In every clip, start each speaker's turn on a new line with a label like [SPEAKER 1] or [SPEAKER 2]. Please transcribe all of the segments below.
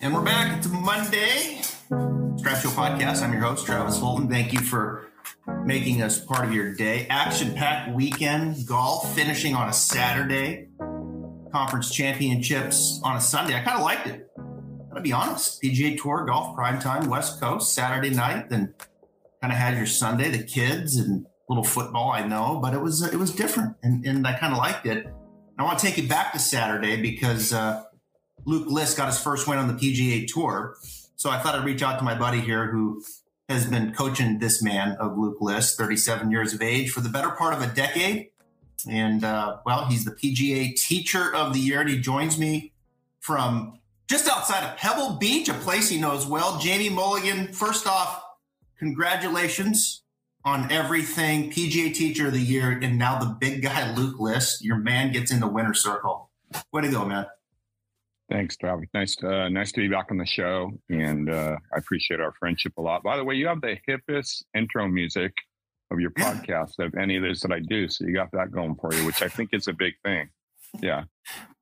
[SPEAKER 1] And we're back. It's Monday. Strap Show Podcast. I'm your host, Travis Fulton. Thank you for making us part of your day. Action packed weekend, golf finishing on a Saturday, conference championships on a Sunday. I kind of liked it. Gonna be honest. PGA Tour golf prime time, West Coast, Saturday night, then kind of had your Sunday, the kids and little football. I know, but it was it was different, and, and I kind of liked it. I want to take you back to Saturday because uh, Luke List got his first win on the PGA Tour. So I thought I'd reach out to my buddy here who has been coaching this man of Luke List, 37 years of age, for the better part of a decade. And uh, well, he's the PGA Teacher of the Year, and he joins me from just outside of Pebble Beach, a place he knows well. Jamie Mulligan, first off, congratulations on everything. PGA Teacher of the Year, and now the big guy, Luke List. Your man gets in the winner circle. Way to go, man.
[SPEAKER 2] Thanks, Travis. Nice, uh, nice to be back on the show, and uh, I appreciate our friendship a lot. By the way, you have the hippest intro music of your podcast of any of this that I do, so you got that going for you, which I think is a big thing. Yeah,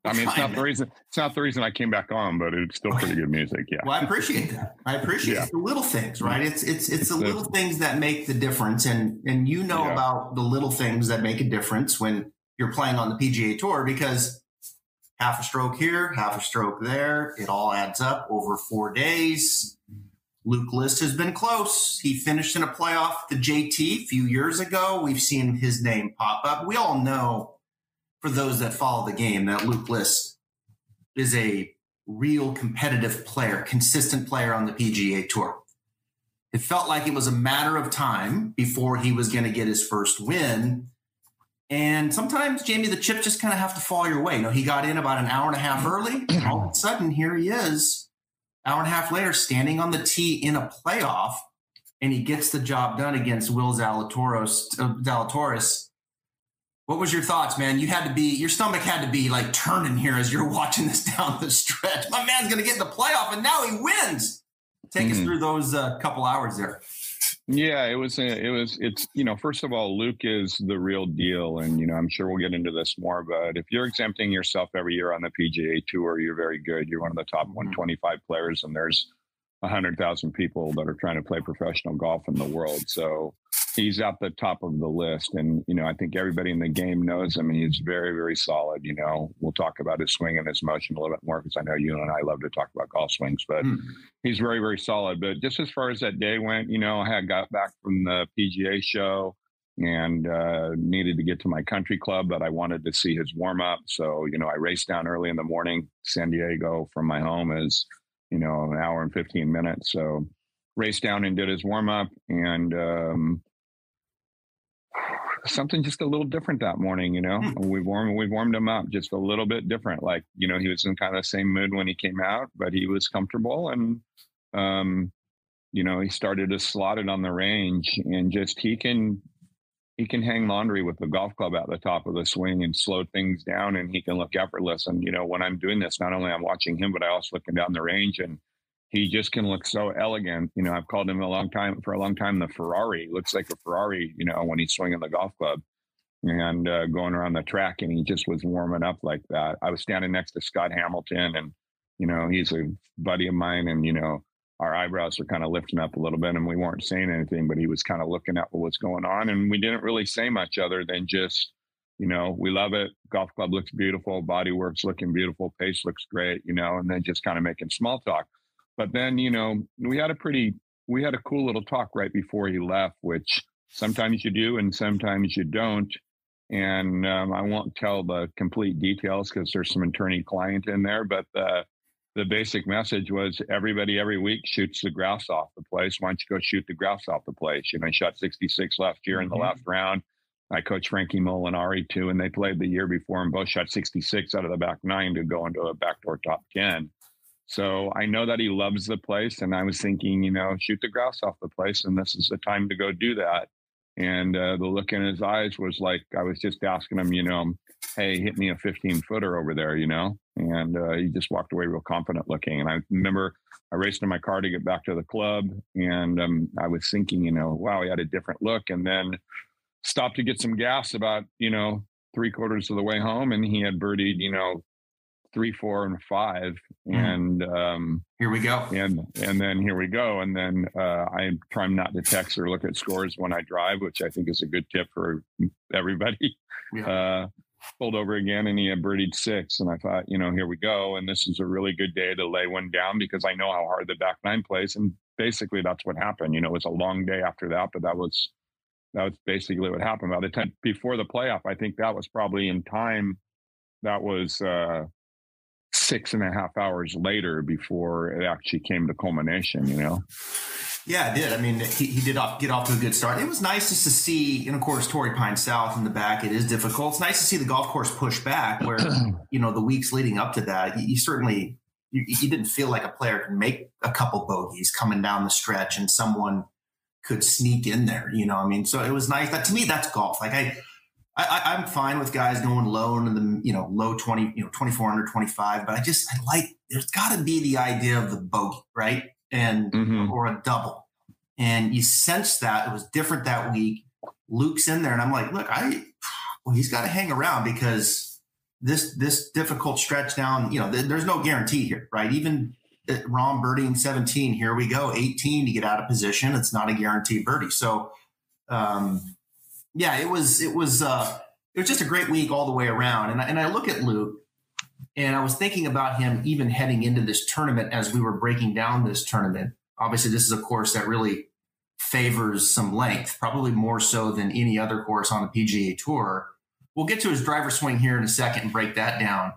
[SPEAKER 2] I mean, it's not the reason. It's not the reason I came back on, but it's still pretty good music. Yeah.
[SPEAKER 1] Well, I appreciate that. I appreciate
[SPEAKER 2] Yeah.
[SPEAKER 1] the little things, right? It's it's it's, the- little things that make the difference, and and you know
[SPEAKER 2] Yeah.
[SPEAKER 1] about the little things that make a difference when you're playing on the PGA Tour because half a stroke here, half a stroke there, it all adds up over four days. Luke List has been close. He finished in a playoff, the JT, a few years ago. We've seen his name pop up. We all know, for those that follow the game, that Luke List is a real competitive player, consistent player on the PGA Tour. It felt like it was a matter of time before he was going to get his first win. And sometimes, Jamie, the chips just kind of have to fall your way. You know, he got in about an hour and a half early. and all of a sudden, here he is, hour and a half later, standing on the tee in a playoff, and he gets the job done against Will Zalatoris. Uh, Zalatoris. What was your thoughts, man? You had to be your stomach had to be like turning here as you're watching this down the stretch. My man's gonna get in the playoff, and now he wins. Take us
[SPEAKER 2] Mhm.
[SPEAKER 1] through those uh, couple hours there.
[SPEAKER 2] Yeah, it was. A, it was. It's you know, first of all, Luke is the real deal, and you know, I'm sure we'll get into this more. But if you're exempting yourself every year on the PGA Tour, you're very good. You're one of the top mm-hmm. 125 players, and there's hundred thousand people that are trying to play professional golf in the world. So he's at the top of the list, and you know, I think everybody in the game knows him, and he's very, very solid. You know, we'll talk about his swing and his motion a little bit more because I know you and I love to talk about golf swings, but
[SPEAKER 1] Hmm.
[SPEAKER 2] he's very very solid but just as far as that day went you know i had got back from the pga show and uh, needed to get to my country club but i wanted to see his warm up so you know i raced down early in the morning san diego from my home is you know an hour and 15 minutes so raced down and did his warm up and um, something just a little different that morning you know
[SPEAKER 1] Hmm.
[SPEAKER 2] we warmed we warmed him up just a little bit different like you know he was in kind of the same mood when he came out but he was comfortable and um, you know, he started to slot it on the range and just he can he can hang laundry with the golf club at the top of the swing and slow things down and he can look effortless. And you know, when I'm doing this, not only I'm watching him, but I also looking down the range and he just can look so elegant. You know, I've called him a long time for a long time the Ferrari. Looks like a Ferrari, you know, when he's swinging the golf club and uh, going around the track and he just was warming up like that. I was standing next to Scott Hamilton and you know, he's a buddy of mine and you know, our eyebrows were kind of lifting up a little bit and we weren't saying anything, but he was kind of looking at what was going on. And we didn't really say much other than just, you know, we love it. Golf club looks beautiful. Body works looking beautiful. Pace looks great, you know, and then just kind of making small talk. But then, you know, we had a pretty, we had a cool little talk right before he left, which sometimes you do and sometimes you don't. And um, I won't tell the complete details because there's some attorney client in there, but uh, the basic message was everybody every week shoots the grouse off the place. Why don't you go shoot the grouse off the place? You know, I shot 66 last year in the
[SPEAKER 1] Mhm.
[SPEAKER 2] last round. I coached Frankie Molinari too, and they played the year before and both shot 66 out of the back nine to go into a backdoor top 10. So I know that he loves the place. And I was thinking, you know, shoot the grouse off the place. And this is the time to go do that. And uh, the look in his eyes was like, I was just asking him, you know, hey, hit me a 15 footer over there, you know? And uh, he just walked away real confident looking. And I remember I raced in my car to get back to the club. And um, I was thinking, you know, wow, he had a different look. And then stopped to get some gas about, you know, three quarters of the way home. And he had birdied, you know, three, four, and five, mm. and um,
[SPEAKER 1] here we go.
[SPEAKER 2] And and then here we go. And then uh, I try not to text or look at scores when I drive, which I think is a good tip for everybody. Yeah. Uh, pulled over again, and he had birdied six, and I thought, you know, here we go, and this is a really good day to lay one down because I know how hard the back nine plays, and basically that's what happened. You know, it was a long day after that, but that was that was basically what happened. By the time before the playoff, I think that was probably in time. That was uh, six and a half hours later before it actually came to culmination. You know.
[SPEAKER 1] Yeah, it did. I mean, he, he did off, get off to a good start. It was nice just to see, and of course, Torrey Pine South in the back. It is difficult. It's nice to see the golf course push back. Where you know the weeks leading up to that, you, you certainly you, you, didn't feel like a player could make a couple bogeys coming down the stretch, and someone could sneak in there. You know, I mean, so it was nice. That to me, that's golf. Like I, I, am fine with guys going low in the you know low 20, you know 24 under 25, but I just I like there's got to be the idea of the bogey, right? And mm-hmm. or a double, and you sense that it was different that week. Luke's in there, and I'm like, look, I well, he's got to hang around because this this difficult stretch down, you know, th- there's no guarantee here, right? Even Rahm birdieing 17. Here we go, 18 to get out of position. It's not a guaranteed birdie. So, um, yeah, it was it was uh, it was just a great week all the way around. And I, and I look at Luke, and I was thinking about him even heading into this tournament as we were breaking down this tournament. Obviously, this is a course that really favors some length, probably more so than any other course on the PGA Tour. We'll get to his driver swing here in a second and break that down.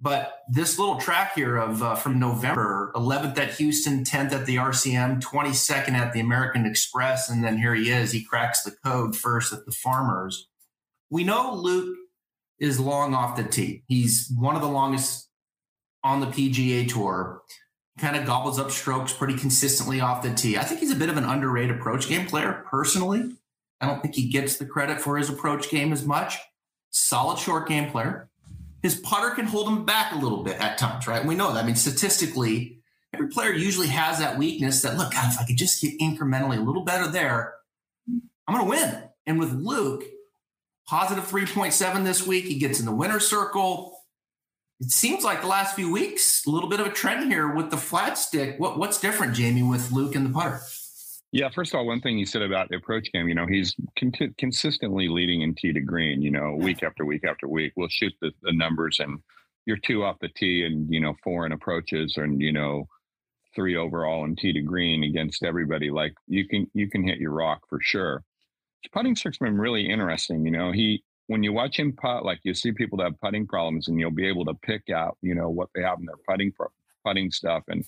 [SPEAKER 1] But this little track here of uh, from November, 11th at Houston, 10th at the RSM, 22nd at the American Express, and then here he is. He cracks the code first at the Farmers. We know Luke is long off the tee. He's one of the longest on the PGA Tour. Kind of gobbles up strokes pretty consistently off the tee. I think he's a bit of an underrated approach game player personally. I don't think he gets the credit for his approach game as much. Solid short game player his putter can hold him back a little bit at times, right? We know that. I mean, statistically, every player usually has that weakness that, look, God, if I could just get incrementally a little better there, I'm going to win. And with Luke, positive 3.7 this week, he gets in the winner's circle. It seems like the last few weeks, a little bit of a trend here with the flat stick. What, what's different, Jamie, with Luke and the putter?
[SPEAKER 2] Yeah, first of all, one thing you said about the approach game, you know, he's con- consistently leading in tee to green, you know, week after week after week. We'll shoot the, the numbers and you're two off the tee and, you know, four in approaches and, you know, three overall in tee to green against everybody. Like you can, you can hit your rock for sure. His putting stroke's been really interesting. You know, he, when you watch him putt, like you see people that have putting problems and you'll be able to pick out, you know, what they have in their putting, putting stuff. And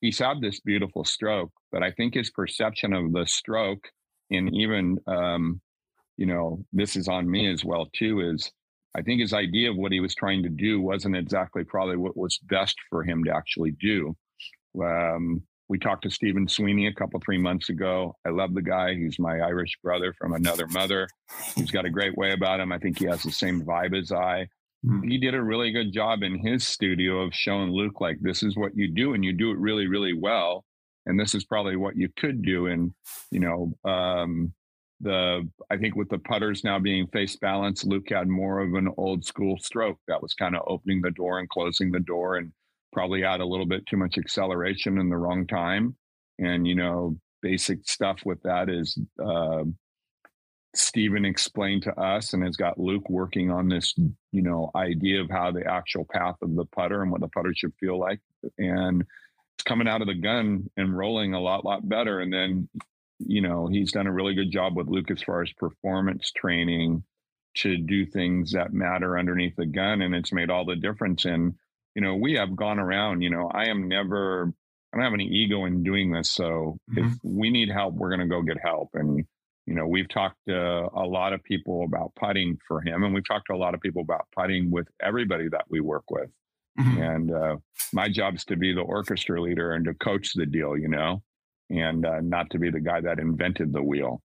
[SPEAKER 2] he's had this beautiful stroke, but I think his perception of the stroke, and even um, you know, this is on me as well too, is I think his idea of what he was trying to do wasn't exactly probably what was best for him to actually do. Um, we talked to Stephen Sweeney a couple three months ago. I love the guy. He's my Irish brother from another mother. He's got a great way about him. I think he has the same vibe as I. Mm. He did a really good job in his studio of showing Luke like this is what you do, and you do it really, really well. And this is probably what you could do. And you know, um, the I think with the putters now being face balanced, Luke had more of an old school stroke that was kind of opening the door and closing the door, and probably had a little bit too much acceleration in the wrong time. And you know, basic stuff with that is uh, Stephen explained to us and has got Luke working on this, you know, idea of how the actual path of the putter and what the putter should feel like. And it's coming out of the gun and rolling a lot, lot better. And then, you know, he's done a really good job with Luke as far as performance training to do things that matter underneath the gun. And it's made all the difference. And, you know, we have gone around, you know, I am never, I don't have any ego in doing this. So mm-hmm. if we need help, we're going to go get help. And, you know, we've talked to a lot of people about putting for him, and we've talked to a lot of people about putting with everybody that we work with. Mm-hmm. And uh, my job is to be the orchestra leader and to coach the deal, you know, and uh, not to be the guy that invented the wheel.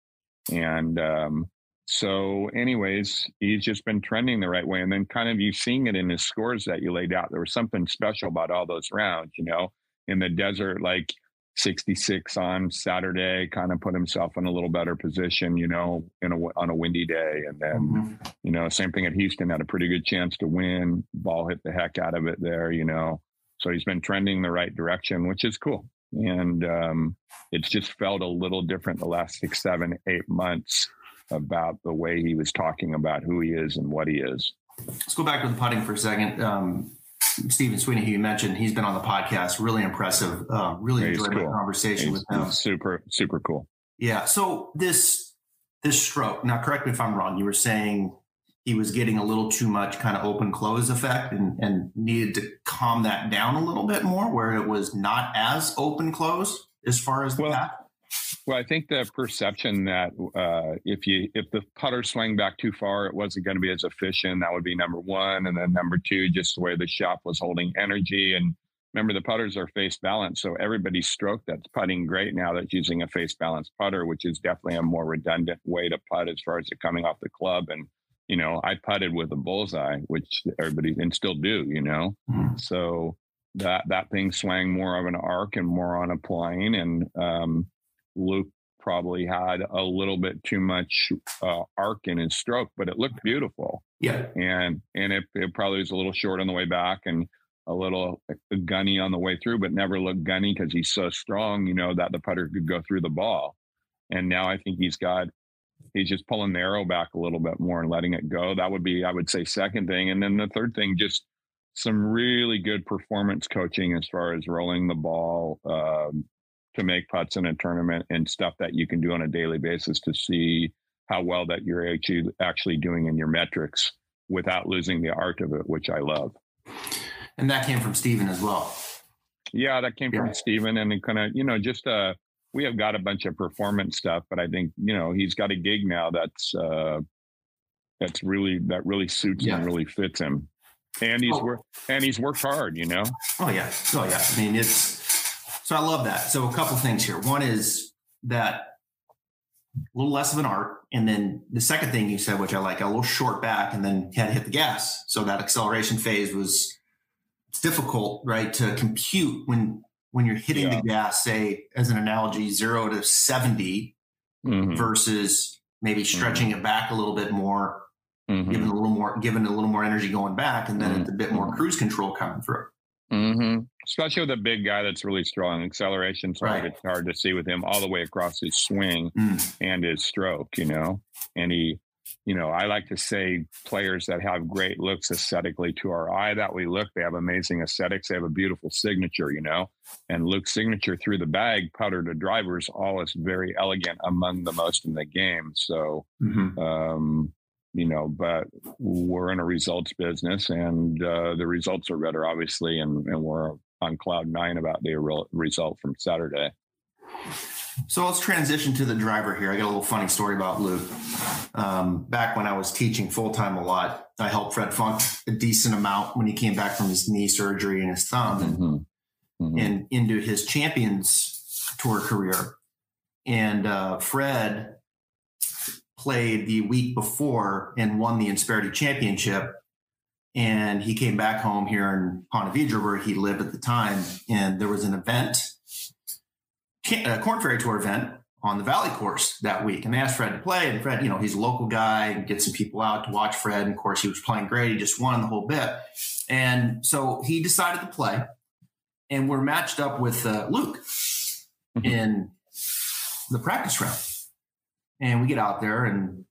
[SPEAKER 2] And um, so, anyways, he's just been trending the right way. And then, kind of, you seeing it in his scores that you laid out. There was something special about all those rounds, you know, in the desert, like 66 on Saturday, kind of put himself in a little better position, you know, in a on a windy day, and then mm-hmm. you know, same thing at Houston, had a pretty good chance to win. Ball hit the heck out of it there, you know. So he's been trending the right direction, which is cool. And um, it's just felt a little different the last six, seven, eight months about the way he was talking about who he is and what he is.
[SPEAKER 1] Let's go back to the putting for a second. Um, Stephen Sweeney, who you mentioned, he's been on the podcast. Really impressive. Uh, really yeah, enjoyed cool. conversation
[SPEAKER 2] he's,
[SPEAKER 1] with him.
[SPEAKER 2] Super, super cool.
[SPEAKER 1] Yeah. So this this stroke. Now, correct me if I'm wrong. You were saying he was getting a little too much kind of open close effect and, and needed to calm that down a little bit more, where it was not as open close as far as the well, path.
[SPEAKER 2] Well, I think the perception that uh, if you if the putter swung back too far, it wasn't going to be as efficient. That would be number one, and then number two, just the way the shot was holding energy. And remember, the putters are face balanced, so everybody's stroke that's putting great now that's using a face balanced putter, which is definitely a more redundant way to putt as far as it coming off the club. And you know, I putted with a bullseye, which everybody and still do. You know, mm-hmm. so that that thing swung more of an arc and more on a plane, and um, Luke probably had a little bit too much uh, arc in his stroke, but it looked beautiful.
[SPEAKER 1] Yeah,
[SPEAKER 2] and and it, it probably was a little short on the way back and a little uh, gunny on the way through, but never looked gunny because he's so strong, you know, that the putter could go through the ball. And now I think he's got he's just pulling the arrow back a little bit more and letting it go. That would be, I would say, second thing. And then the third thing, just some really good performance coaching as far as rolling the ball, um, to make putts in a tournament and stuff that you can do on a daily basis to see how well that you're actually actually doing in your metrics without losing the art of it, which I love.
[SPEAKER 1] And that came from Stephen as well.
[SPEAKER 2] Yeah, that came yeah. from Stephen and kind of, you know, just uh we have got a bunch of performance stuff, but I think, you know, he's got a gig now that's uh that's really that really suits yeah. him, really fits him. And he's oh. worked and he's worked hard, you know.
[SPEAKER 1] Oh yeah. Oh yeah. I mean it's so I love that. So a couple things here. One is that a little less of an art. And then the second thing you said, which I like, a little short back and then had to hit the gas. So that acceleration phase was it's difficult, right, to compute when when you're hitting yeah. the gas, say as an analogy, zero to 70 mm-hmm. versus maybe stretching mm-hmm. it back a little bit more, mm-hmm. giving a little more, giving a little more energy going back, and then mm-hmm. a bit more mm-hmm. cruise control coming through.
[SPEAKER 2] Mm-hmm. Especially with a big guy that's really strong. Acceleration's hard, right. it's hard to see with him all the way across his swing mm. and his stroke, you know. And he, you know, I like to say players that have great looks aesthetically to our eye that we look, they have amazing aesthetics. They have a beautiful signature, you know. And Luke's signature through the bag, putter to drivers, all is very elegant among the most in the game. So, mm-hmm. um, you know, but we're in a results business and uh, the results are better, obviously, and, and we're on cloud nine about the re- result from Saturday.
[SPEAKER 1] So let's transition to the driver here. I got a little funny story about Luke. Um, back when I was teaching full time a lot, I helped Fred Funk a decent amount when he came back from his knee surgery and his thumb and, mm-hmm. Mm-hmm. and into his Champions Tour career. And uh, Fred played the week before and won the Insperity Championship. And he came back home here in Ponte Vedra, where he lived at the time. And there was an event, a Corn Ferry Tour event on the Valley course that week. And they asked Fred to play. And Fred, you know, he's a local guy and get some people out to watch Fred. And of course, he was playing great. He just won the whole bit. And so he decided to play. And we're matched up with uh, Luke mm-hmm. in the practice round. And we get out there and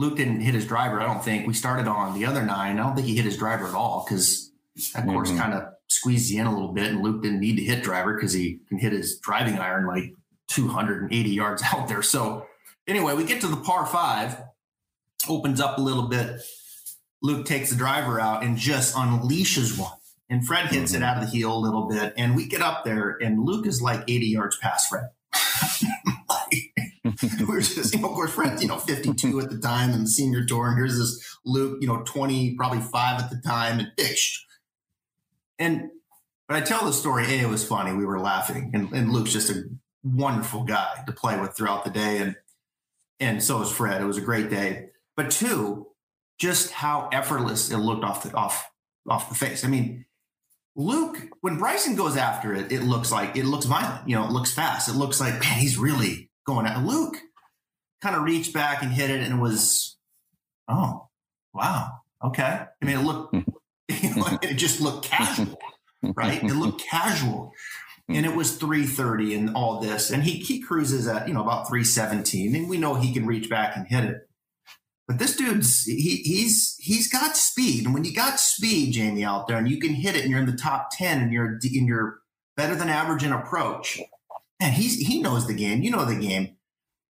[SPEAKER 1] Luke didn't hit his driver, I don't think. We started on the other nine. I don't think he hit his driver at all because that mm-hmm. course kind of squeezed in a little bit. And Luke didn't need to hit driver because he can hit his driving iron like 280 yards out there. So anyway, we get to the par five, opens up a little bit. Luke takes the driver out and just unleashes one. And Fred hits mm-hmm. it out of the heel a little bit. And we get up there, and Luke is like 80 yards past Fred. we're just, you know, of course, Fred's, you know, 52 at the time in the senior tour. And here's this Luke, you know, 20, probably five at the time and pitched. And, but I tell the story, A, it was funny. We were laughing. And, and Luke's just a wonderful guy to play with throughout the day. And, and so was Fred. It was a great day. But two, just how effortless it looked off the, off, off the face. I mean, Luke, when Bryson goes after it, it looks like it looks violent. You know, it looks fast. It looks like man, he's really going at Luke. Kind of reached back and hit it, and it was, oh, wow, okay. I mean, it looked, hmm. you know, it just looked casual, right? It looked casual, hmm. and it was three thirty and all this, and he he cruises at you know about three seventeen, and we know he can reach back and hit it. But this dude's he he's he's got speed, and when you got speed, Jamie, out there, and you can hit it, and you're in the top ten, and you're and you're better than average in approach, and he's he knows the game. You know the game.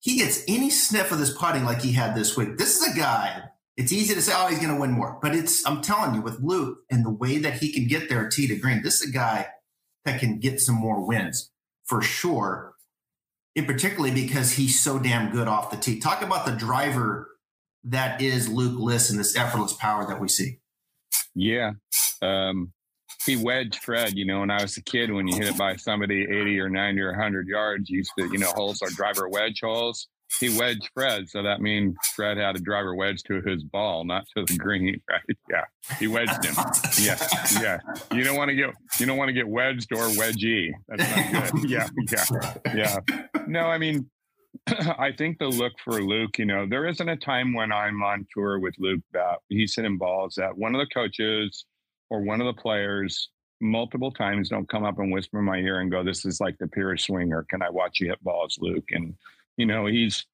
[SPEAKER 1] He gets any sniff of this putting like he had this week. This is a guy. It's easy to say, oh, he's going to win more, but it's I'm telling you, with Luke and the way that he can get there, tee to green, this is a guy that can get some more wins for sure. In particularly because he's so damn good off the tee. Talk about the driver that is Luke List and this effortless power that we see.
[SPEAKER 2] Yeah. Um, he wedged Fred, you know, when I was a kid, when you hit it by somebody 80 or 90 or 100 yards, used to, you know, holes are driver wedge holes. He wedged Fred. So that means Fred had a driver wedge to his ball, not to the green, right? Yeah. He wedged him. Yeah. Yeah. You don't want to get, you don't want to get wedged or wedgie. That's not good. Yeah. Yeah. Yeah. No, I mean, I think the look for Luke, you know, there isn't a time when I'm on tour with Luke that he's hitting balls that one of the coaches or one of the players multiple times don't come up and whisper in my ear and go, This is like the purest swinger. Can I watch you hit balls, Luke? And, you know, he's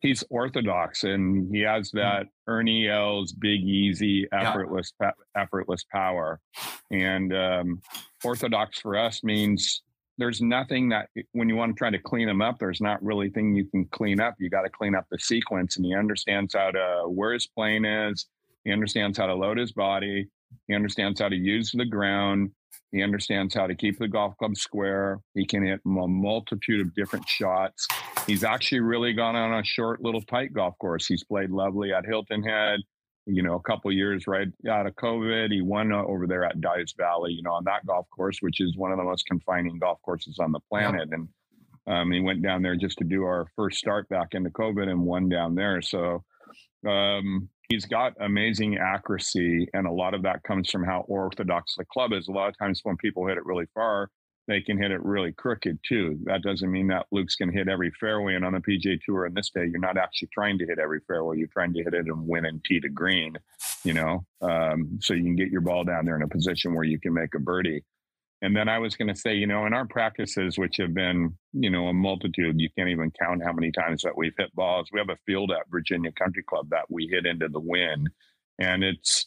[SPEAKER 2] he's orthodox and he has mm-hmm. that Ernie Els big easy effortless yeah. effortless power and um, orthodox for us means there's nothing that when you want to try to clean them up, there's not really thing you can clean up. You got to clean up the sequence, and he understands how to where his plane is. He understands how to load his body. He understands how to use the ground. He understands how to keep the golf club square. He can hit a multitude of different shots. He's actually really gone on a short little tight golf course. He's played lovely at Hilton Head you know, a couple years right out of COVID. He won uh, over there at Dye's Valley, you know, on that golf course, which is one of the most confining golf courses on the planet. And um, he went down there just to do our first start back into COVID and won down there. So um, he's got amazing accuracy, and a lot of that comes from how orthodox the club is. A lot of times when people hit it really far, they can hit it really crooked too. That doesn't mean that Luke's going to hit every fairway. And on the PGA Tour in this day, you're not actually trying to hit every fairway. You're trying to hit it and win and tee to green, you know, um, so you can get your ball down there in a position where you can make a birdie. And then I was going to say, you know, in our practices, which have been, you know, a multitude, you can't even count how many times that we've hit balls. We have a field at Virginia Country Club that we hit into the wind, and it's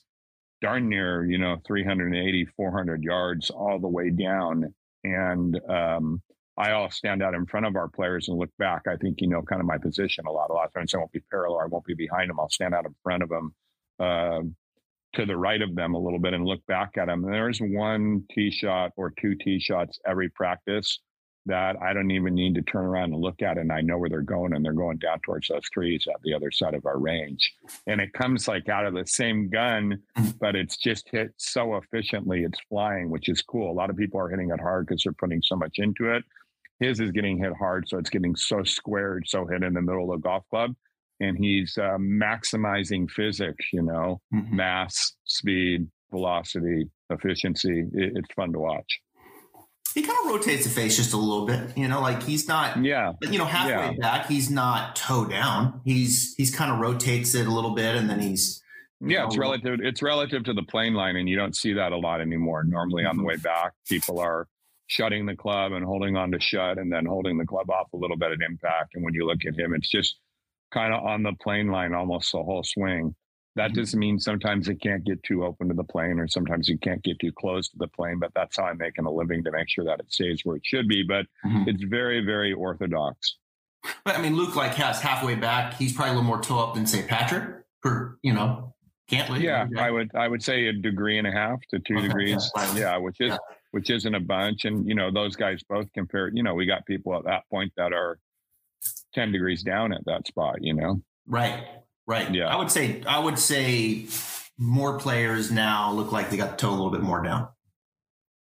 [SPEAKER 2] darn near, you know, 380, 400 yards all the way down and um, I all stand out in front of our players and look back. I think you know kind of my position a lot. A lot of times I won't be parallel. I won't be behind them. I'll stand out in front of them, uh, to the right of them a little bit, and look back at them. And there's one tee shot or two tee shots every practice that I don't even need to turn around and look at, and I know where they're going, and they're going down towards those trees at the other side of our range. And it comes like out of the same gun, mm. but it's just hit so efficiently, it's flying, which is cool. A lot of people are hitting it hard because they're putting so much into it. His is getting hit hard, so it's getting so squared, so hit in the middle of the golf club. And he's uh, maximizing physics, you know, mm-hmm. mass, speed, velocity, efficiency. It, it's fun to watch
[SPEAKER 1] he kind of rotates the face just a little bit. You know, like he's not,
[SPEAKER 2] yeah,
[SPEAKER 1] you know, halfway yeah. back, he's not toe down. He's he's kind of rotates it a little bit, and then he's.
[SPEAKER 2] Yeah, it's relative. It's relative to the plane line, and you don't see that a lot anymore. Normally, on the mm-hmm. way back, people are shutting the club and holding on to shut, and then holding the club off a little bit at impact. And when you look at him, it's just kind of on the plane line almost the whole swing. That mm-hmm. doesn't mean sometimes it can't get too open to the plane or sometimes you can't get too close to the plane, but that's how I'm making a living to make sure that it stays where it should be. But mm-hmm. it's very, very orthodox.
[SPEAKER 1] But I mean, Luke like has halfway back. He's probably a little more toe up than say Patrick, for you know, Cantlay.
[SPEAKER 2] Yeah, I would I would say a degree and a half to two okay, degrees. Yeah, yeah which is yeah. which isn't a bunch. And you know, those guys both compare. You know, we got people at that point that are ten degrees down at that spot. You know,
[SPEAKER 1] right. Right. Yeah. I would say I would say more players now look like they got the toe a little bit more down.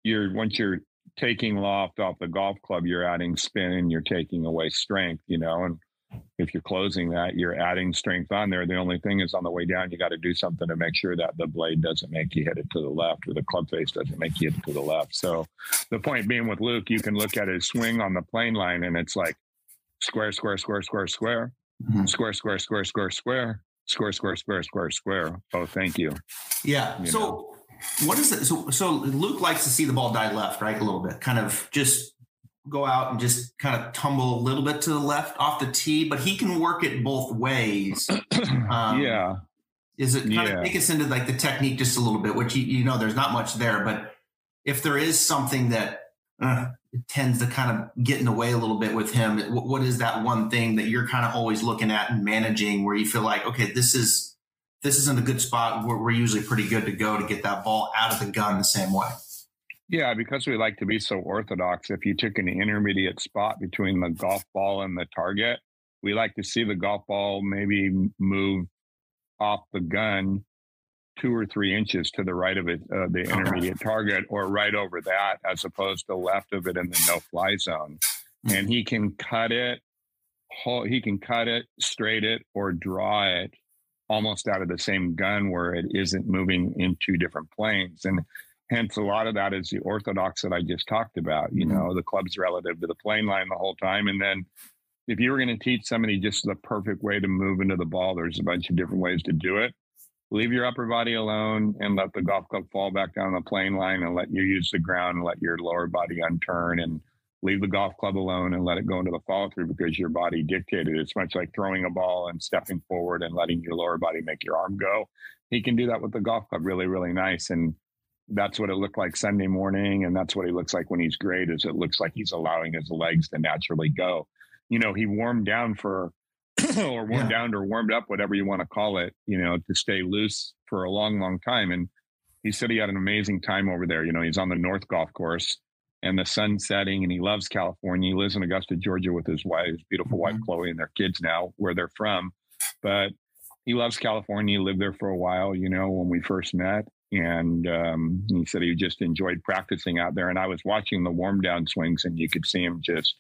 [SPEAKER 2] You're once you're taking loft off the golf club, you're adding spin and you're taking away strength, you know, and if you're closing that, you're adding strength on there. The only thing is on the way down, you got to do something to make sure that the blade doesn't make you hit it to the left or the club face doesn't make you hit it to the left. So the point being with Luke, you can look at his swing on the plane line and it's like square, square, square, square, square, mm-hmm. square, square, square, square, square, square, square, square, square, square. Oh, thank you.
[SPEAKER 1] Yeah. You so know. what is it? So, so Luke likes to see the ball die left, right? A little bit, kind of just go out and just kind of tumble a little bit to the left off the tee, but he can work it both ways.
[SPEAKER 2] Um, yeah.
[SPEAKER 1] Is it kind yeah. of take us into like the technique just a little bit, which you, you know there's not much there, but if there is something that uh, tends to kind of get in the way a little bit with him, what, what is that one thing that you're kind of always looking at and managing where you feel like, okay, this is this isn't a good spot. We're, we're usually pretty good to go to get that ball out of the gun the same way.
[SPEAKER 2] Yeah, because we like to be so orthodox. If you took an intermediate spot between the golf ball and the target, we like to see the golf ball maybe move off the gun two or three inches to the right of it, uh, the intermediate target, or right over that, as opposed to left of it in the no fly zone. Mm-hmm. And he can cut it, he can cut it, straight it, or draw it almost out of the same gun where it isn't moving in two different planes. And hence a lot of that is the orthodox that I just talked about. You mm-hmm. know, the club's relative to the plane line the whole time, and then if you were going to teach somebody just the perfect way to move into the ball, there's a bunch of different ways to do it. Leave your upper body alone and let the golf club fall back down the plane line and let you use the ground and let your lower body unturn and leave the golf club alone and let it go into the follow through because your body dictated. It's much like throwing a ball and stepping forward and letting your lower body make your arm go. He can do that with the golf club really, really nice. And that's what it looked like Sunday morning, and that's what he looks like when he's great. Is it looks like he's allowing his legs to naturally go. You know, he warmed down for, or warmed yeah. down or warmed up, whatever you want to call it. You know, to stay loose for a long, long time. And he said he had an amazing time over there. You know, he's on the North Golf Course, and the sun setting, and he loves California. He lives in Augusta, Georgia, with his wife, his beautiful mm-hmm. wife Chloe, and their kids now, where they're from. But he loves California. He lived there for a while, you know, when we first met and um, he said he just enjoyed practicing out there. And I was watching the warm down swings, and you could see him just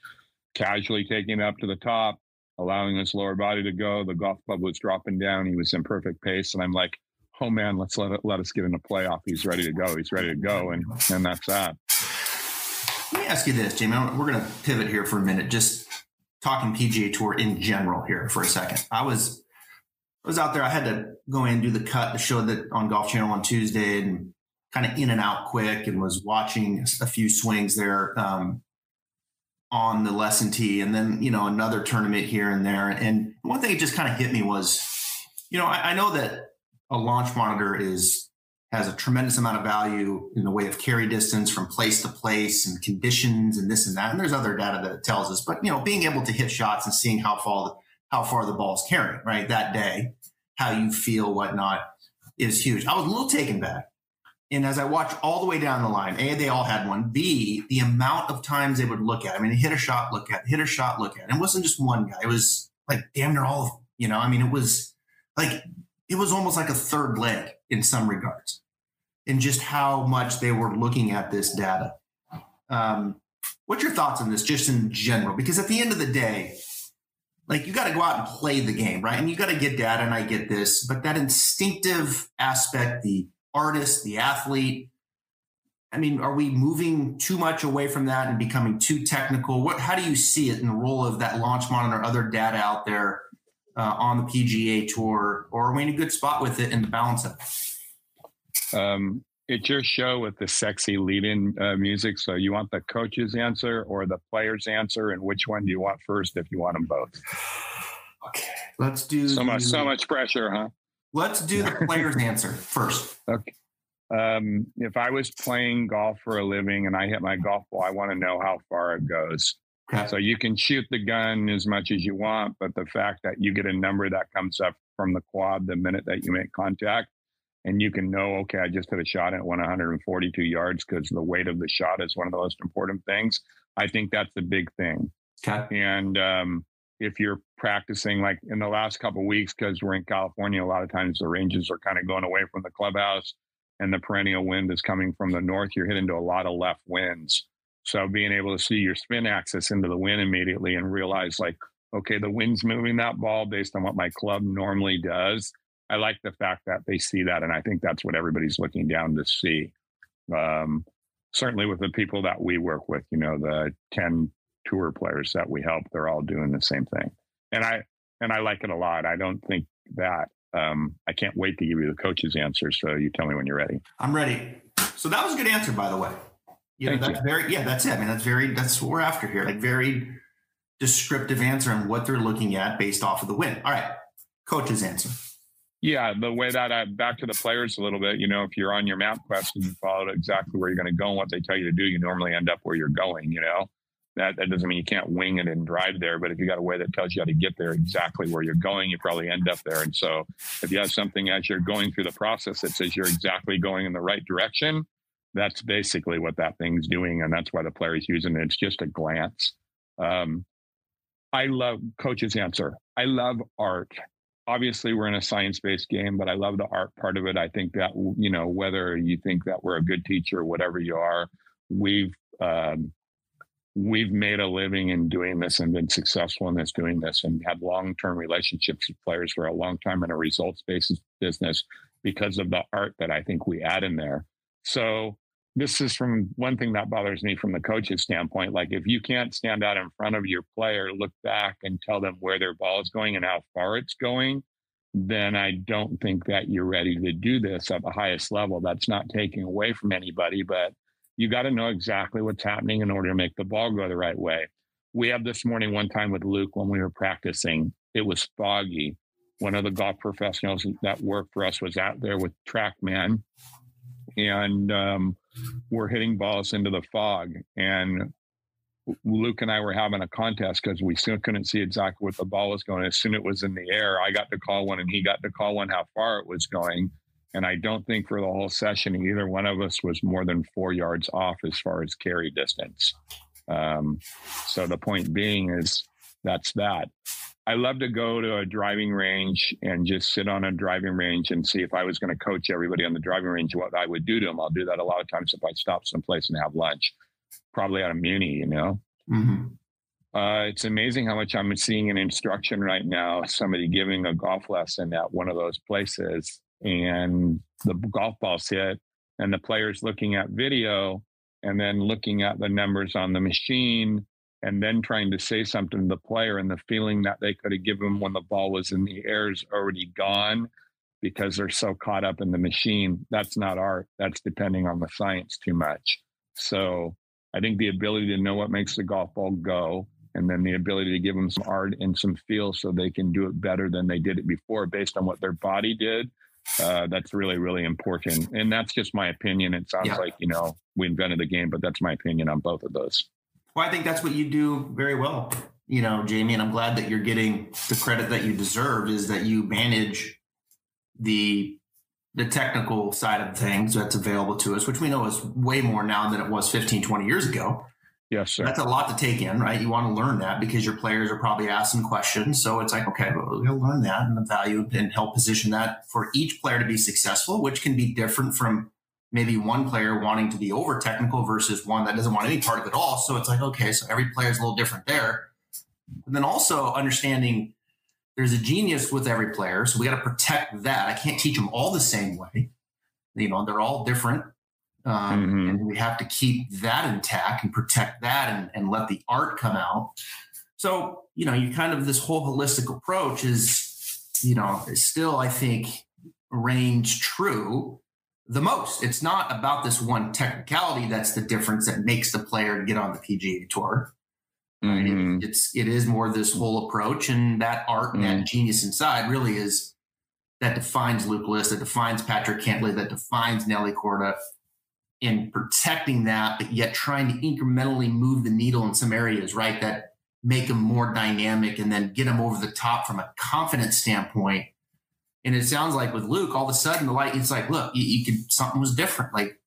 [SPEAKER 2] casually taking it up to the top, allowing his lower body to go. The golf club was dropping down. He was in perfect pace, and I'm like, "Oh man, let's let it, let us get in a playoff. He's ready to go. He's ready to go." And and that's that.
[SPEAKER 1] Let me ask you this, Jamie. We're going to pivot here for a minute. Just talking PGA Tour in general here for a second. I was I was out there. I had to go in and do the cut to show that on Golf Channel on Tuesday and kind of in and out quick and was watching a few swings there um, on the lesson tee and then, you know, another tournament here and there. And one thing that just kind of hit me was, you know, I, I know that a launch monitor is has a tremendous amount of value in the way of carry distance from place to place and conditions and this and that. And there's other data that tells us, but you know, being able to hit shots and seeing how far how far the ball's carrying, right? That day, how you feel, whatnot, is huge. I was a little taken back. And as I watched all the way down the line, A, they all had one. B, the amount of times they would look at. I mean, hit a shot, look at, hit a shot, look at. And it wasn't just one guy. It was like damn near all of them. You know, I mean, it was like it was almost like a third leg in some regards, in just how much they were looking at this data. Um, what's your thoughts on this, just in general? Because at the end of the day, like you got to go out and play the game, right? And you got to get data, and I get this, but that instinctive aspect, the artist, the athlete. I mean, are we moving too much away from that and becoming too technical? What, how do you see it in the role of that launch monitor, other data out there uh, on the PGA Tour, or are we in a good spot with it and the balance of
[SPEAKER 2] it? Um, it's your show with the sexy lead-in uh, music. So you want the coach's answer or the player's answer, and which one do you want first? If you want them both.
[SPEAKER 1] Okay, let's do
[SPEAKER 2] so much. So much pressure, huh?
[SPEAKER 1] Let's do the player's answer first.
[SPEAKER 2] Okay. Um, if I was playing golf for a living and I hit my golf ball, I want to know how far it goes. Okay. So you can shoot the gun as much as you want, but the fact that you get a number that comes up from the quad the minute that you make contact and you can know, okay, I just hit a shot and it went 142 yards because the weight of the shot is one of the most important things. I think that's the big thing. Okay. And um, if you're practicing, like in the last couple weeks, because we're in California, a lot of times the ranges are kind of going away from the clubhouse, and the perennial wind is coming from the north. You're hitting to a lot of left winds. So being able to see your spin axis into the wind immediately and realize like okay, the wind's moving that ball based on what my club normally does. I like the fact that they see that, and I think that's what everybody's looking down to see. Um, certainly, with the people that we work with, you know, the ten tour players that we help, they're all doing the same thing, and I and I like it a lot. I don't think that um, I can't wait to give you the coach's answer. So you tell me when you're ready.
[SPEAKER 1] I'm ready. So that was a good answer, by the way. You know,
[SPEAKER 2] Thank
[SPEAKER 1] that's
[SPEAKER 2] you.
[SPEAKER 1] very yeah, that's it. I mean, that's very that's what we're after here. Like very descriptive answer on what they're looking at based off of the win. All right, coach's answer.
[SPEAKER 2] Yeah, the way that I back to the players a little bit, you know, if you're on your MapQuest and you follow exactly where you're going to go and what they tell you to do, you normally end up where you're going, you know. That, that doesn't mean you can't wing it and drive there, but if you got a way that tells you how to get there exactly where you're going, you probably end up there. And so if you have something as you're going through the process that says you're exactly going in the right direction, that's basically what that thing's doing. And that's why the player is using it. It's just a glance. Um, I love coach's answer. I love art. Obviously, we're in a science based game, but I love the art part of it. I think that, you know, whether you think that we're a good teacher, or whatever you are, we've, um, we've made a living in doing this and been successful in this doing this and had long-term relationships with players for a long time in a results-based business because of the art that I think we add in there. So this is from one thing that bothers me from the coach's standpoint. Like if you can't stand out in front of your player, look back and tell them where their ball is going and how far it's going, then I don't think that you're ready to do this at the highest level. That's not taking away from anybody, but you got to know exactly what's happening in order to make the ball go the right way. We had this morning one time with Luke when we were practicing. It was foggy. One of the golf professionals that worked for us was out there with TrackMan, and um, we're hitting balls into the fog. And Luke and I were having a contest because we still couldn't see exactly what the ball was going. As soon as it was in the air, I got to call one, and he got to call one how far it was going. And I don't think for the whole session, either one of us was more than four yards off as far as carry distance. Um, so the point being is that's that. I love to go to a driving range and just sit on a driving range and see if I was going to coach everybody on the driving range, what I would do to them. I'll do that a lot of times if I stop someplace and have lunch, probably out of Muni, you know.
[SPEAKER 1] Mm-hmm.
[SPEAKER 2] Uh, it's amazing how much I'm seeing in instruction right now. Somebody giving a golf lesson at one of those places, and the golf ball's hit, and the player's looking at video and then looking at the numbers on the machine, and then trying to say something to the player, and the feeling that they could have given when the ball was in the air is already gone because they're so caught up in the machine. That's not art. That's depending on the science too much. So I think the ability to know what makes the golf ball go and then the ability to give them some art and some feel so they can do it better than they did it before based on what their body did. Uh, that's really, really important. And that's just my opinion. It sounds
[SPEAKER 1] Yeah.
[SPEAKER 2] like, you know, we invented the game, but that's my opinion on both of those.
[SPEAKER 1] Well, I think that's what you do very well, you know, Jamie, and I'm glad that you're getting the credit that you deserve. Is that you manage the the technical side of things that's available to us, which we know is way more now than it was 15, 20 years ago.
[SPEAKER 2] Yes, sir.
[SPEAKER 1] That's a lot to take in, right? You want to learn that because your players are probably asking questions. So it's like, okay, well, we'll learn that and the value and help position that for each player to be successful, which can be different from maybe one player wanting to be over technical versus one that doesn't want any part of it all. So it's like, okay, so every player is a little different there. And then also understanding there's a genius with every player. So we got to protect that. I can't teach them all the same way. You know, they're all different. Um,
[SPEAKER 2] Mhm.
[SPEAKER 1] And we have to keep that intact and protect that and, and let the art come out. So, you know, you kind of this whole holistic approach is, you know, is still, I think, range true the most. It's not about this one technicality that's the difference that makes the player get on the PGA tour. Right? It- it's it is more this whole approach and that art and that genius inside really is that defines Luke List, that defines Patrick Cantlay, that defines Nelly Korda in protecting that, but yet trying to incrementally move the needle in some areas, right? That make them more dynamic and then get them over the top from a confidence standpoint. And it sounds like with Luke, all of a sudden the light, it's like, look, you, you could something was different. Like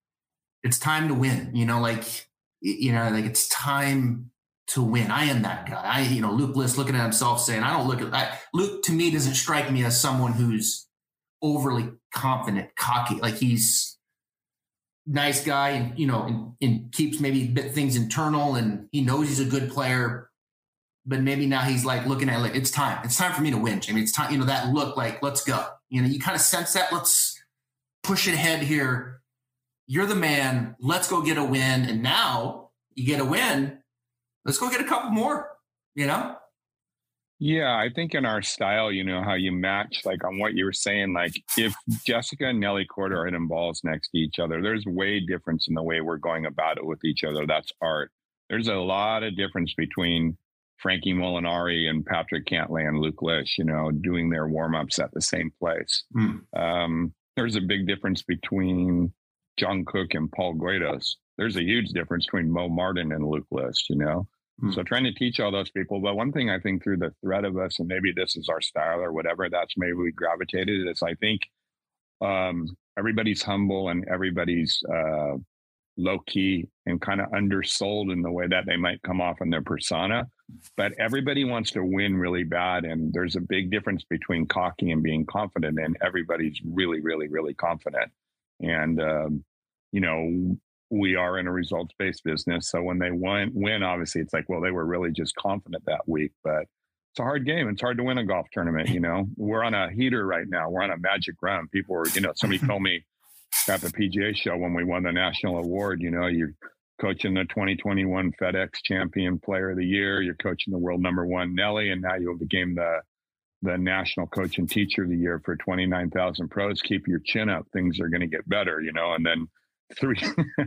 [SPEAKER 1] it's time to win, you know, like you know, like it's time to win. I am that guy. I, you know, Luke List looking at himself saying, I don't look at Luke to me doesn't strike me as someone who's overly confident, cocky. Like he's nice guy and, you know, and, and keeps maybe bit things internal and he knows he's a good player. but maybe now he's like looking at like it's time. It's time for me to win. I mean, it's time. You know that look like let's go. You know, you kind of sense that. Let's push it ahead here. You're the man. Let's go get a win. And now you get a win. Let's go get a couple more. You know.
[SPEAKER 2] Yeah, I think in our style, you know, how you match, like on what you were saying, like if Jessica and Nelly Korda are hitting balls next to each other, there's way difference in the way we're going about it with each other. That's art. There's a lot of difference between Frankie Molinari and Patrick Cantlay and Luke List, you know, doing their warm ups at the same place. Mm. Um, there's a big difference between John Cook and Paul Goydos. There's a huge difference between Mo Martin and Luke List, you know. Mm. So trying to teach all those people. But one thing I think through the thread of us, and maybe this is our style or whatever, that's maybe we gravitated is I think um, everybody's humble and everybody's uh, low key and kind of undersold in the way that they might come off in their persona. But everybody wants to win really bad. And there's a big difference between cocky and being confident. And everybody's really, really, really confident. And, um, you know, we are in a results based business. So when they win, win, obviously it's like, well, they were really just confident that week. But it's a hard game. It's hard to win a golf tournament. You know, we're on a heater right now. We're on a magic run. People are, you know, somebody told me at the PGA show when we won the national award. You know, you're coaching the 2021 FedEx Champion Player of the Year. You're coaching the world number one Nelly, and now you've became the the national coach and teacher of the year for 29,000 pros. Keep your chin up. Things are going to get better, you know. And then three,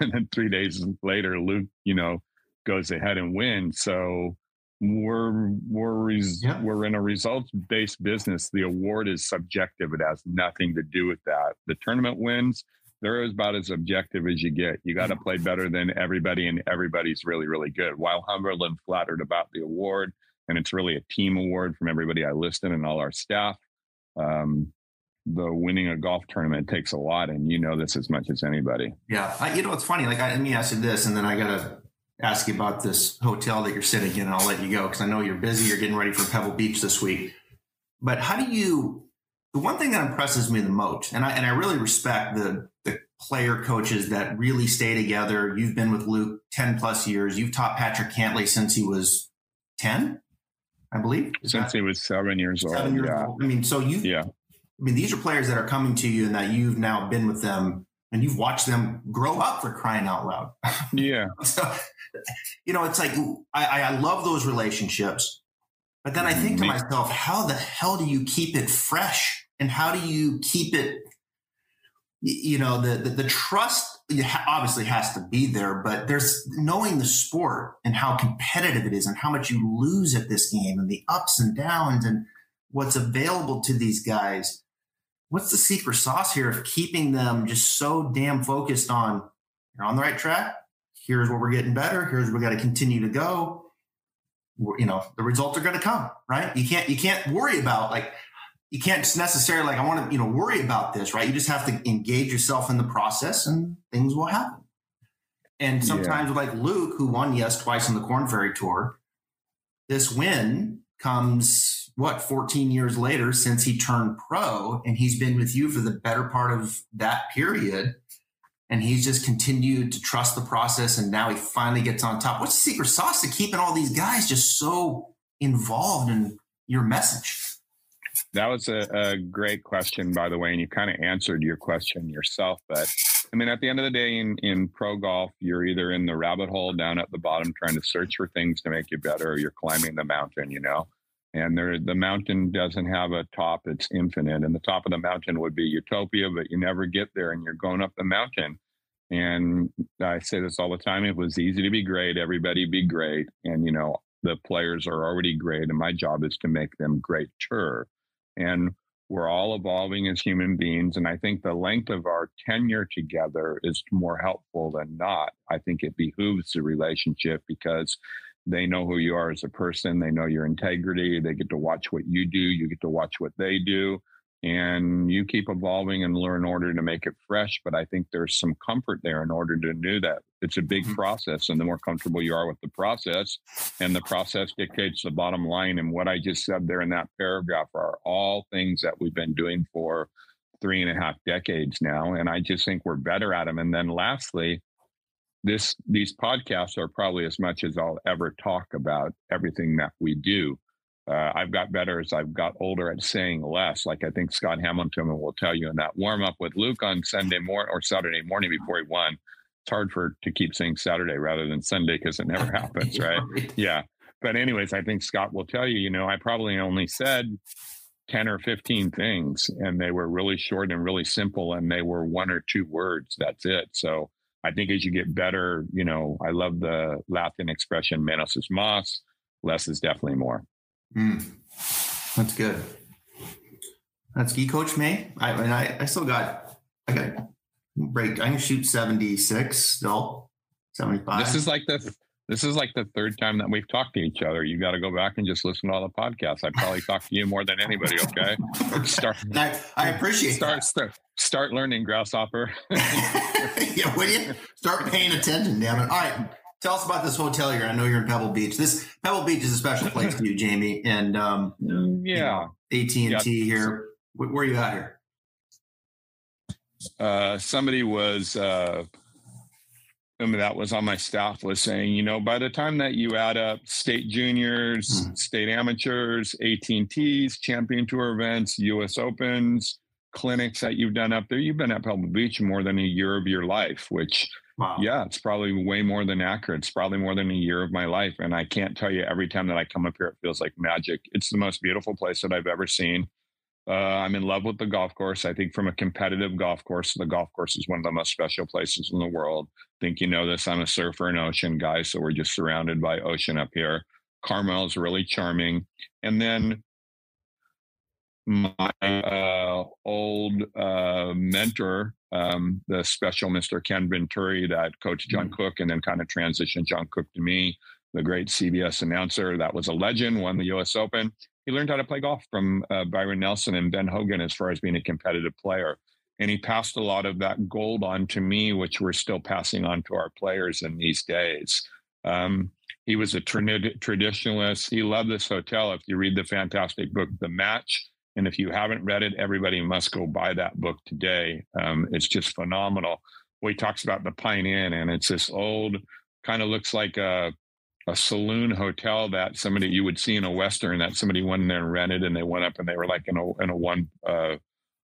[SPEAKER 2] and then three days later, Luke, you know, goes ahead and wins. So we're we're res- yeah. we're in a results based business. The award is subjective; it has nothing to do with that. The tournament wins; they're about as objective as you get. You got to play better than everybody, and everybody's really really good. While humbled and flattered about the award, and it's really a team award from everybody I listed and all our staff. Um, the winning a golf tournament takes a lot, and you know this as much as anybody.
[SPEAKER 1] Yeah, I, you know it's funny. Like I, let me ask you this, and then I gotta ask you about this hotel that you're sitting in, and I'll let you go because I know you're busy. You're getting ready for Pebble Beach this week. But how do you? The one thing that impresses me the most, and I and I really respect the the player coaches that really stay together. You've been with Luke ten plus years. You've taught Patrick Cantlay since he was ten, I believe.
[SPEAKER 2] Is since that, he was seven years seven old. Years yeah. Old.
[SPEAKER 1] I mean, so you. Yeah. I mean, these are players that are coming to you, and that you've now been with them and you've watched them grow up for crying out loud.
[SPEAKER 2] Yeah.
[SPEAKER 1] so, you know, it's like I, I love those relationships, but then I think to myself, how the hell do you keep it fresh, and how do you keep it? You know, the the, the trust obviously has to be there, but there's knowing the sport and how competitive it is, and how much you lose at this game, and the ups and downs, and what's available to these guys what's the secret sauce here of keeping them just so damn focused on you're on the right track? Here's where we're getting better. Here's where we got to continue to go. We're, you know, the results are going to come, right? You can't you can't worry about like you can't just necessarily like I want to you know worry about this, right? You just have to engage yourself in the process, and things will happen. And sometimes, yeah. like Luke, who won yes twice on the Corn Ferry Tour, this win comes what 14 years later since he turned pro and he's been with you for the better part of that period and he's just continued to trust the process and now he finally gets on top. What's the secret sauce to keeping all these guys just so involved in your message?
[SPEAKER 2] That was a, a great question by the way and you kind of answered your question yourself but i mean at the end of the day in, in pro golf you're either in the rabbit hole down at the bottom trying to search for things to make you better or you're climbing the mountain you know and there the mountain doesn't have a top it's infinite and the top of the mountain would be utopia but you never get there and you're going up the mountain. And i say this all the time it was easy to be great everybody be great and you know the players are already great and my job is to make them greater. And we're all evolving as human beings and i think the length of our tenure together is more helpful than not. I think it behooves the relationship because they know who you are as a person. They know your integrity. They get to watch what you do. You get to watch what they do. And you keep evolving and learn in order to make it fresh. But I think there's some comfort there in order to do that. It's a big mm-hmm. process. And the more comfortable you are with the process, and the process dictates the bottom line. And what I just said there in that paragraph are all things that we've been doing for three and a half decades now. And I just think we're better at them. And then lastly, this these podcasts are probably as much as I'll ever talk about everything that we do. Uh, I've got better as I've got older at saying less. Like I think Scott Hamilton will tell you in that warm up with Luke on Sunday morning or Saturday morning before he won. It's hard for to keep saying Saturday rather than Sunday because it never happens, right? Yeah. But anyways, I think Scott will tell you. You know, I probably only said 10 or 15 things and they were really short and really simple and they were one or two words that's it so I think as you get better, you know, I love the Latin expression menos is más, less is definitely more.
[SPEAKER 1] Mm, that's good. That's ski coach May. I and I, I still got I got break. I can shoot 76 still. 75.
[SPEAKER 2] This is like the this is like the third time that we've talked to each other. You got to go back and just listen to all the podcasts. I probably talked to you more than anybody. Okay,
[SPEAKER 1] start. I, I, appreciate
[SPEAKER 2] start,
[SPEAKER 1] that.
[SPEAKER 2] start start learning grasshopper.
[SPEAKER 1] yeah, will you start paying attention? Damn it! All right, tell us about this hotel here. I know you're in Pebble Beach. This Pebble Beach is a special place to you, Jamie. And um,
[SPEAKER 2] yeah,
[SPEAKER 1] AT and T here. Where are you at here?
[SPEAKER 2] Uh, somebody was. Uh, that was on my staff was saying, you know, by the time that you add up state juniors, mm. state amateurs, AT&Ts, champion tour events, US Opens, clinics that you've done up there, you've been at Pebble Beach more than a year of your life, which wow. yeah, it's probably way more than accurate. It's probably more than a year of my life. And I can't tell you every time that I come up here, it feels like magic. It's the most beautiful place that I've ever seen. Uh, I'm in love with the golf course. I think from a competitive golf course, the golf course is one of the most special places in the world. I think you know this. I'm a surfer and ocean guy, so we're just surrounded by ocean up here. Carmel is really charming. And then my uh, old uh, mentor, um, the special Mr. Ken Venturi that coached John mm-hmm. Cook and then kind of transitioned John Cook to me, the great CBS announcer that was a legend, won the US Open he learned how to play golf from uh, Byron Nelson and Ben Hogan as far as being a competitive player. And he passed a lot of that gold on to me, which we're still passing on to our players in these days. Um, he was a tra- traditionalist. He loved this hotel. If you read the fantastic book, The Match, and if you haven't read it, everybody must go buy that book today. Um, it's just phenomenal. Well, he talks about the Pine Inn, and it's this old, kind of looks like a a saloon hotel that somebody you would see in a western that somebody went in there and rented and they went up and they were like in a in a one uh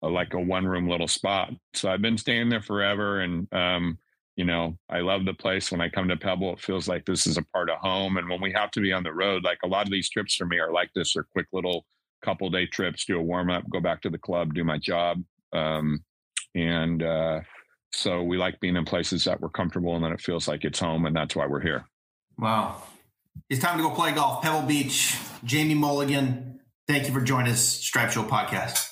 [SPEAKER 2] a, like a one room little spot. So i've been staying there forever and um you know i love the place. When i come to pebble it feels like this is a part of home. And when we have to be on the road like a lot of these trips for me are like this are quick little couple day trips do a warm up go back to the club do my job. Um and uh so we like being in places that we're comfortable and then it feels like it's home and that's why we're here
[SPEAKER 1] Wow. It's time to go play golf. Pebble Beach, Jamie Mulligan. Thank you for joining us, Stripe Show podcast.